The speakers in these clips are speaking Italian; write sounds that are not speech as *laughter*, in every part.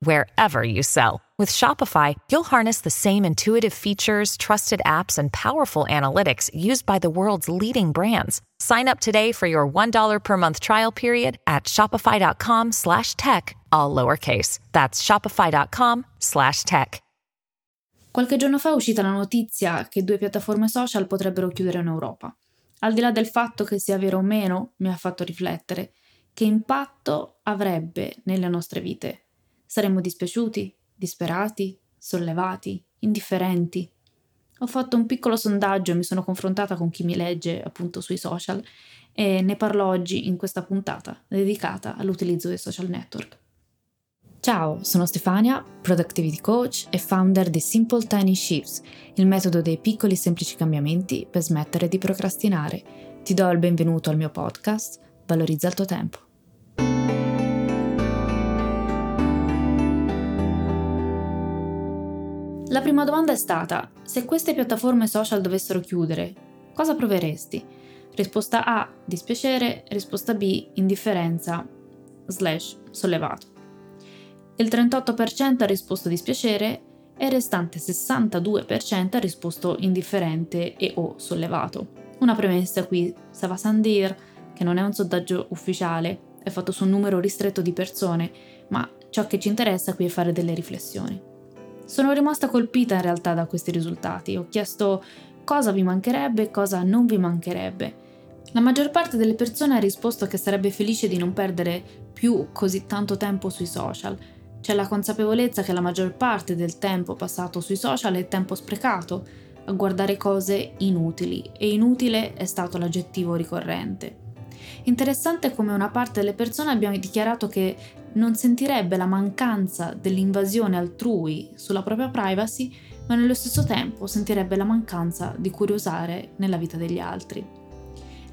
wherever you sell. With Shopify, you'll harness the same intuitive features, trusted apps, and powerful analytics used by the world's leading brands. Sign up today for your $1 per month trial period at shopify.com slash tech, all lowercase. That's shopify.com slash tech. Qualche giorno fa è uscita la notizia che due piattaforme social potrebbero chiudere in Europa. Al di là del fatto che sia vero o meno, mi ha fatto riflettere che impatto avrebbe nelle nostre vite. Saremmo dispiaciuti? disperati, sollevati, indifferenti. Ho fatto un piccolo sondaggio e mi sono confrontata con chi mi legge appunto sui social e ne parlo oggi in questa puntata dedicata all'utilizzo dei social network. Ciao, sono Stefania, Productivity Coach e founder di Simple Tiny Shifts, il metodo dei piccoli semplici cambiamenti per smettere di procrastinare. Ti do il benvenuto al mio podcast, Valorizza il tuo tempo. La prima domanda è stata, se queste piattaforme social dovessero chiudere, cosa proveresti? Risposta A, dispiacere, risposta B, indifferenza, slash, sollevato. Il 38% ha risposto dispiacere e il restante 62% ha risposto indifferente e o sollevato. Una premessa qui, Sava Sandir, che non è un sondaggio ufficiale, è fatto su un numero ristretto di persone, ma ciò che ci interessa qui è fare delle riflessioni. Sono rimasta colpita in realtà da questi risultati. Ho chiesto cosa vi mancherebbe e cosa non vi mancherebbe. La maggior parte delle persone ha risposto che sarebbe felice di non perdere più così tanto tempo sui social. C'è la consapevolezza che la maggior parte del tempo passato sui social è tempo sprecato a guardare cose inutili e inutile è stato l'aggettivo ricorrente. Interessante come una parte delle persone abbia dichiarato che non sentirebbe la mancanza dell'invasione altrui sulla propria privacy, ma nello stesso tempo sentirebbe la mancanza di curiosare nella vita degli altri.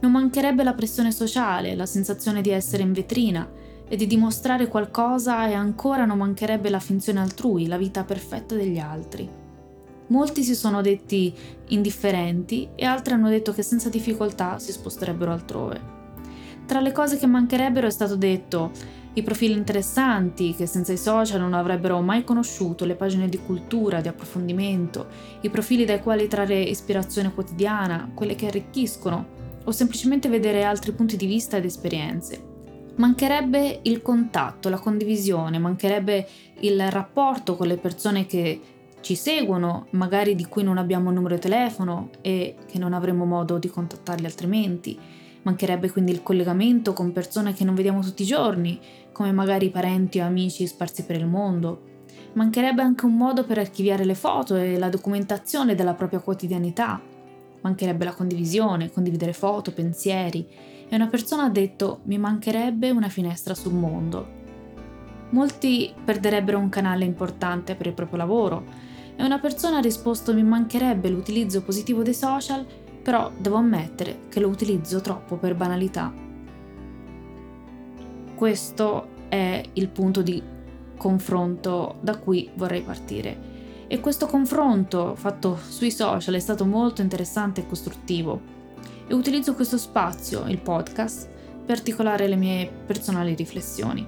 Non mancherebbe la pressione sociale, la sensazione di essere in vetrina e di dimostrare qualcosa e ancora non mancherebbe la finzione altrui, la vita perfetta degli altri. Molti si sono detti indifferenti e altri hanno detto che senza difficoltà si sposterebbero altrove. Tra le cose che mancherebbero è stato detto i profili interessanti che senza i social non avrebbero mai conosciuto, le pagine di cultura, di approfondimento, i profili dai quali trarre ispirazione quotidiana, quelle che arricchiscono, o semplicemente vedere altri punti di vista ed esperienze. Mancherebbe il contatto, la condivisione, mancherebbe il rapporto con le persone che ci seguono, magari di cui non abbiamo il numero di telefono e che non avremo modo di contattarli altrimenti Mancherebbe quindi il collegamento con persone che non vediamo tutti i giorni, come magari parenti o amici sparsi per il mondo. Mancherebbe anche un modo per archiviare le foto e la documentazione della propria quotidianità. Mancherebbe la condivisione, condividere foto, pensieri. E una persona ha detto mi mancherebbe una finestra sul mondo. Molti perderebbero un canale importante per il proprio lavoro e una persona ha risposto mi mancherebbe l'utilizzo positivo dei social però devo ammettere che lo utilizzo troppo per banalità. Questo è il punto di confronto da cui vorrei partire. E questo confronto fatto sui social è stato molto interessante e costruttivo. E utilizzo questo spazio, il podcast, per articolare le mie personali riflessioni.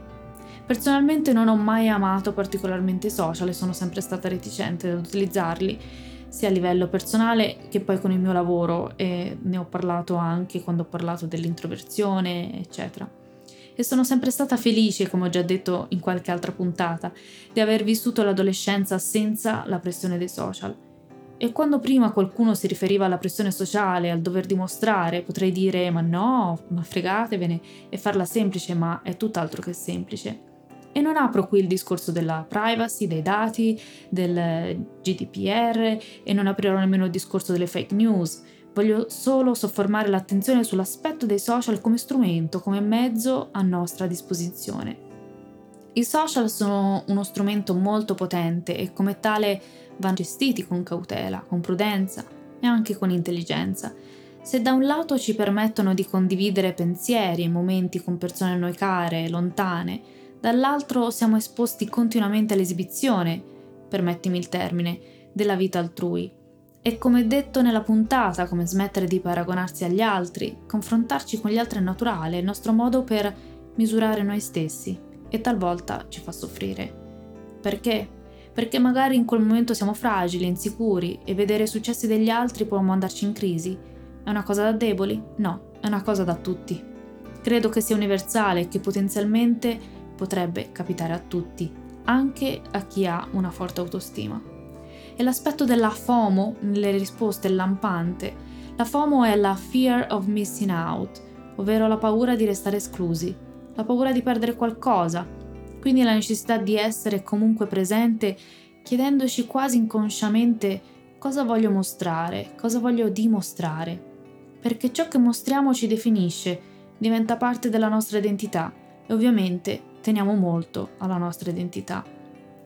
Personalmente non ho mai amato particolarmente i social e sono sempre stata reticente ad utilizzarli sia a livello personale che poi con il mio lavoro e ne ho parlato anche quando ho parlato dell'introversione, eccetera. E sono sempre stata felice, come ho già detto in qualche altra puntata, di aver vissuto l'adolescenza senza la pressione dei social. E quando prima qualcuno si riferiva alla pressione sociale, al dover dimostrare, potrei dire ma no, ma fregatevene e farla semplice, ma è tutt'altro che semplice. E non apro qui il discorso della privacy, dei dati, del GDPR e non aprirò nemmeno il discorso delle fake news. Voglio solo soffermare l'attenzione sull'aspetto dei social come strumento, come mezzo a nostra disposizione. I social sono uno strumento molto potente e come tale vanno gestiti con cautela, con prudenza e anche con intelligenza Se da un lato ci permettono di condividere pensieri e momenti con persone a noi care, lontane, dall'altro siamo esposti continuamente all'esibizione, permettimi il termine, della vita altrui. E come detto nella puntata, come smettere di paragonarsi agli altri, confrontarci con gli altri è naturale, è il nostro modo per misurare noi stessi e talvolta ci fa soffrire. Perché? Perché magari in quel momento siamo fragili, insicuri e vedere i successi degli altri può mandarci in crisi. È una cosa da deboli? No, è una cosa da tutti. Credo che sia universale e che potenzialmente potrebbe capitare a tutti, anche a chi ha una forte autostima. E l'aspetto della FOMO nelle risposte è lampante. La FOMO è la fear of missing out, ovvero la paura di restare esclusi, la paura di perdere qualcosa, quindi la necessità di essere comunque presente, chiedendoci quasi inconsciamente cosa voglio mostrare, cosa voglio dimostrare perché ciò che mostriamo ci definisce, diventa parte della nostra identità e ovviamente teniamo molto alla nostra identità.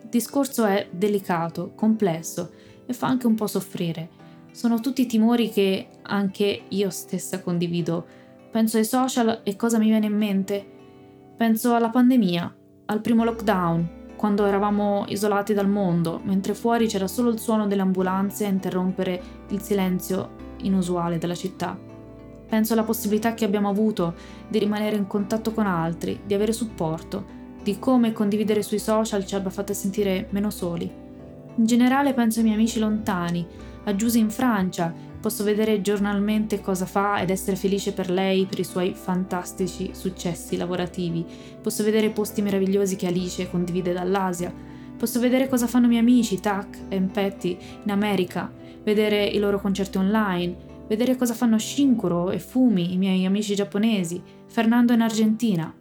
Il discorso è delicato, complesso e fa anche un po' soffrire. Sono tutti timori che anche io stessa condivido. Penso ai social e cosa mi viene in mente? Penso alla pandemia, al primo lockdown, quando eravamo isolati dal mondo, mentre fuori c'era solo il suono delle ambulanze a interrompere il silenzio inusuale della città. Penso alla possibilità che abbiamo avuto di rimanere in contatto con altri, di avere supporto, di come condividere sui social ci abbia fatto sentire meno soli. In generale penso ai miei amici lontani, a Giuse in Francia, posso vedere giornalmente cosa fa ed essere felice per lei per i suoi fantastici successi lavorativi. Posso vedere i posti meravigliosi che Alice condivide dall'Asia. Posso vedere cosa fanno i miei amici, Tac e Petty, in America, vedere i loro concerti online, vedere cosa fanno Shinkuro e Fumi, i miei amici giapponesi, Fernando in Argentina.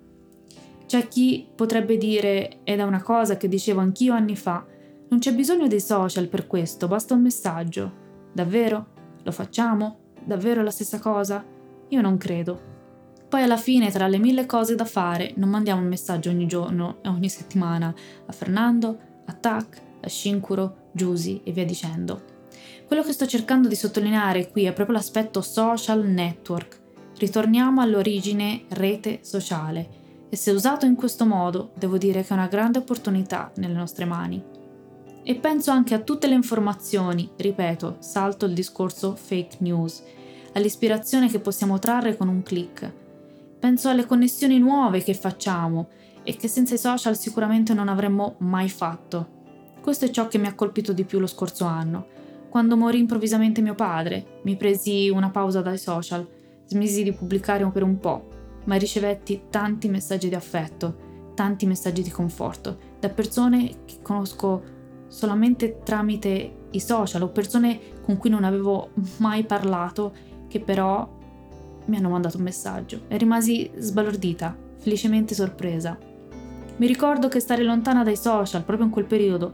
C'è chi potrebbe dire, ed è una cosa che dicevo anch'io anni fa, non c'è bisogno dei social per questo, basta un messaggio. Davvero? Lo facciamo? Davvero la stessa cosa? Io non credo. Poi alla fine, tra le mille cose da fare, non mandiamo un messaggio ogni giorno e ogni settimana a Fernando, a Tak, a Shinkuro, Giusy e via dicendo. Quello che sto cercando di sottolineare qui è proprio l'aspetto social network. Ritorniamo all'origine rete sociale e se usato in questo modo devo dire che è una grande opportunità nelle nostre mani. E penso anche a tutte le informazioni, ripeto, salto il discorso fake news, all'ispirazione che possiamo trarre con un click. Penso alle connessioni nuove che facciamo e che senza i social sicuramente non avremmo mai fatto. Questo è ciò che mi ha colpito di più lo scorso anno quando morì improvvisamente mio padre, mi presi una pausa dai social, smisi di pubblicare per un po', ma ricevetti tanti messaggi di affetto, tanti messaggi di conforto, da persone che conosco solamente tramite i social o persone con cui non avevo mai parlato, che però mi hanno mandato un messaggio e rimasi sbalordita, felicemente sorpresa. Mi ricordo che stare lontana dai social, proprio in quel periodo,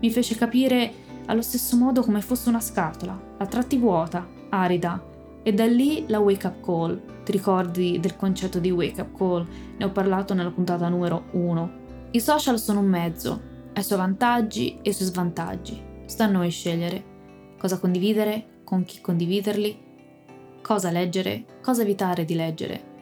mi fece capire allo stesso modo come fosse una scatola, a tratti vuota, arida, e da lì la wake up call. Ti ricordi del concetto di wake up call? Ne ho parlato nella puntata numero 1. I social sono un mezzo, ha i suoi vantaggi e i suoi svantaggi. Sta a noi scegliere cosa condividere, con chi condividerli, cosa leggere, cosa evitare di leggere.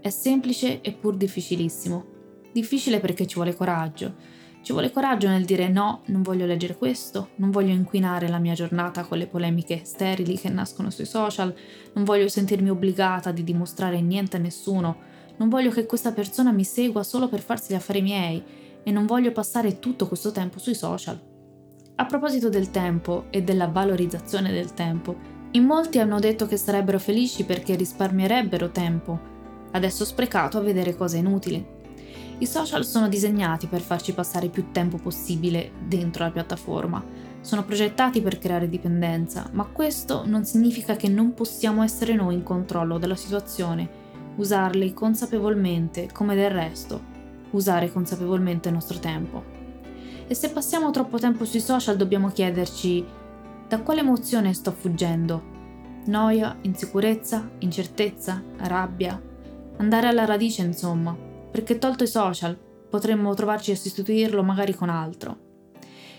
È semplice e pur difficilissimo. Difficile perché ci vuole coraggio, ci vuole coraggio nel dire no, non voglio leggere questo, non voglio inquinare la mia giornata con le polemiche sterili che nascono sui social, non voglio sentirmi obbligata di dimostrare niente a nessuno, non voglio che questa persona mi segua solo per farsi gli affari miei e non voglio passare tutto questo tempo sui social. A proposito del tempo e della valorizzazione del tempo, in molti hanno detto che sarebbero felici perché risparmierebbero tempo, adesso sprecato a vedere cose inutili. I social sono disegnati per farci passare più tempo possibile dentro la piattaforma. Sono progettati per creare dipendenza, ma questo non significa che non possiamo essere noi in controllo della situazione, usarli consapevolmente come del resto, usare consapevolmente il nostro tempo. E se passiamo troppo tempo sui social dobbiamo chiederci da quale emozione sto fuggendo? Noia, insicurezza, incertezza, rabbia? Andare alla radice, insomma perché tolto i social potremmo trovarci a sostituirlo magari con altro.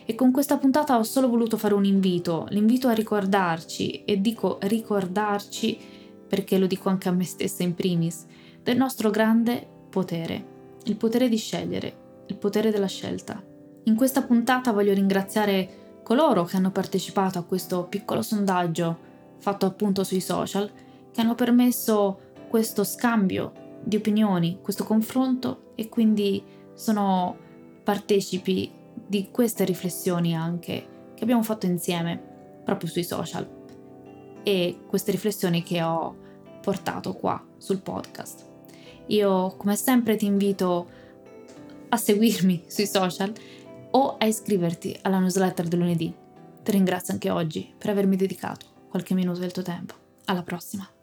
E con questa puntata ho solo voluto fare un invito, l'invito a ricordarci, e dico ricordarci perché lo dico anche a me stessa in primis, del nostro grande potere, il potere di scegliere, il potere della scelta. In questa puntata voglio ringraziare coloro che hanno partecipato a questo piccolo sondaggio fatto appunto sui social, che hanno permesso questo scambio di opinioni, questo confronto e quindi sono partecipi di queste riflessioni anche che abbiamo fatto insieme proprio sui social e queste riflessioni che ho portato qua sul podcast. Io come sempre ti invito a seguirmi *laughs* sui social o a iscriverti alla newsletter del lunedì. Ti ringrazio anche oggi per avermi dedicato qualche minuto del tuo tempo. Alla prossima!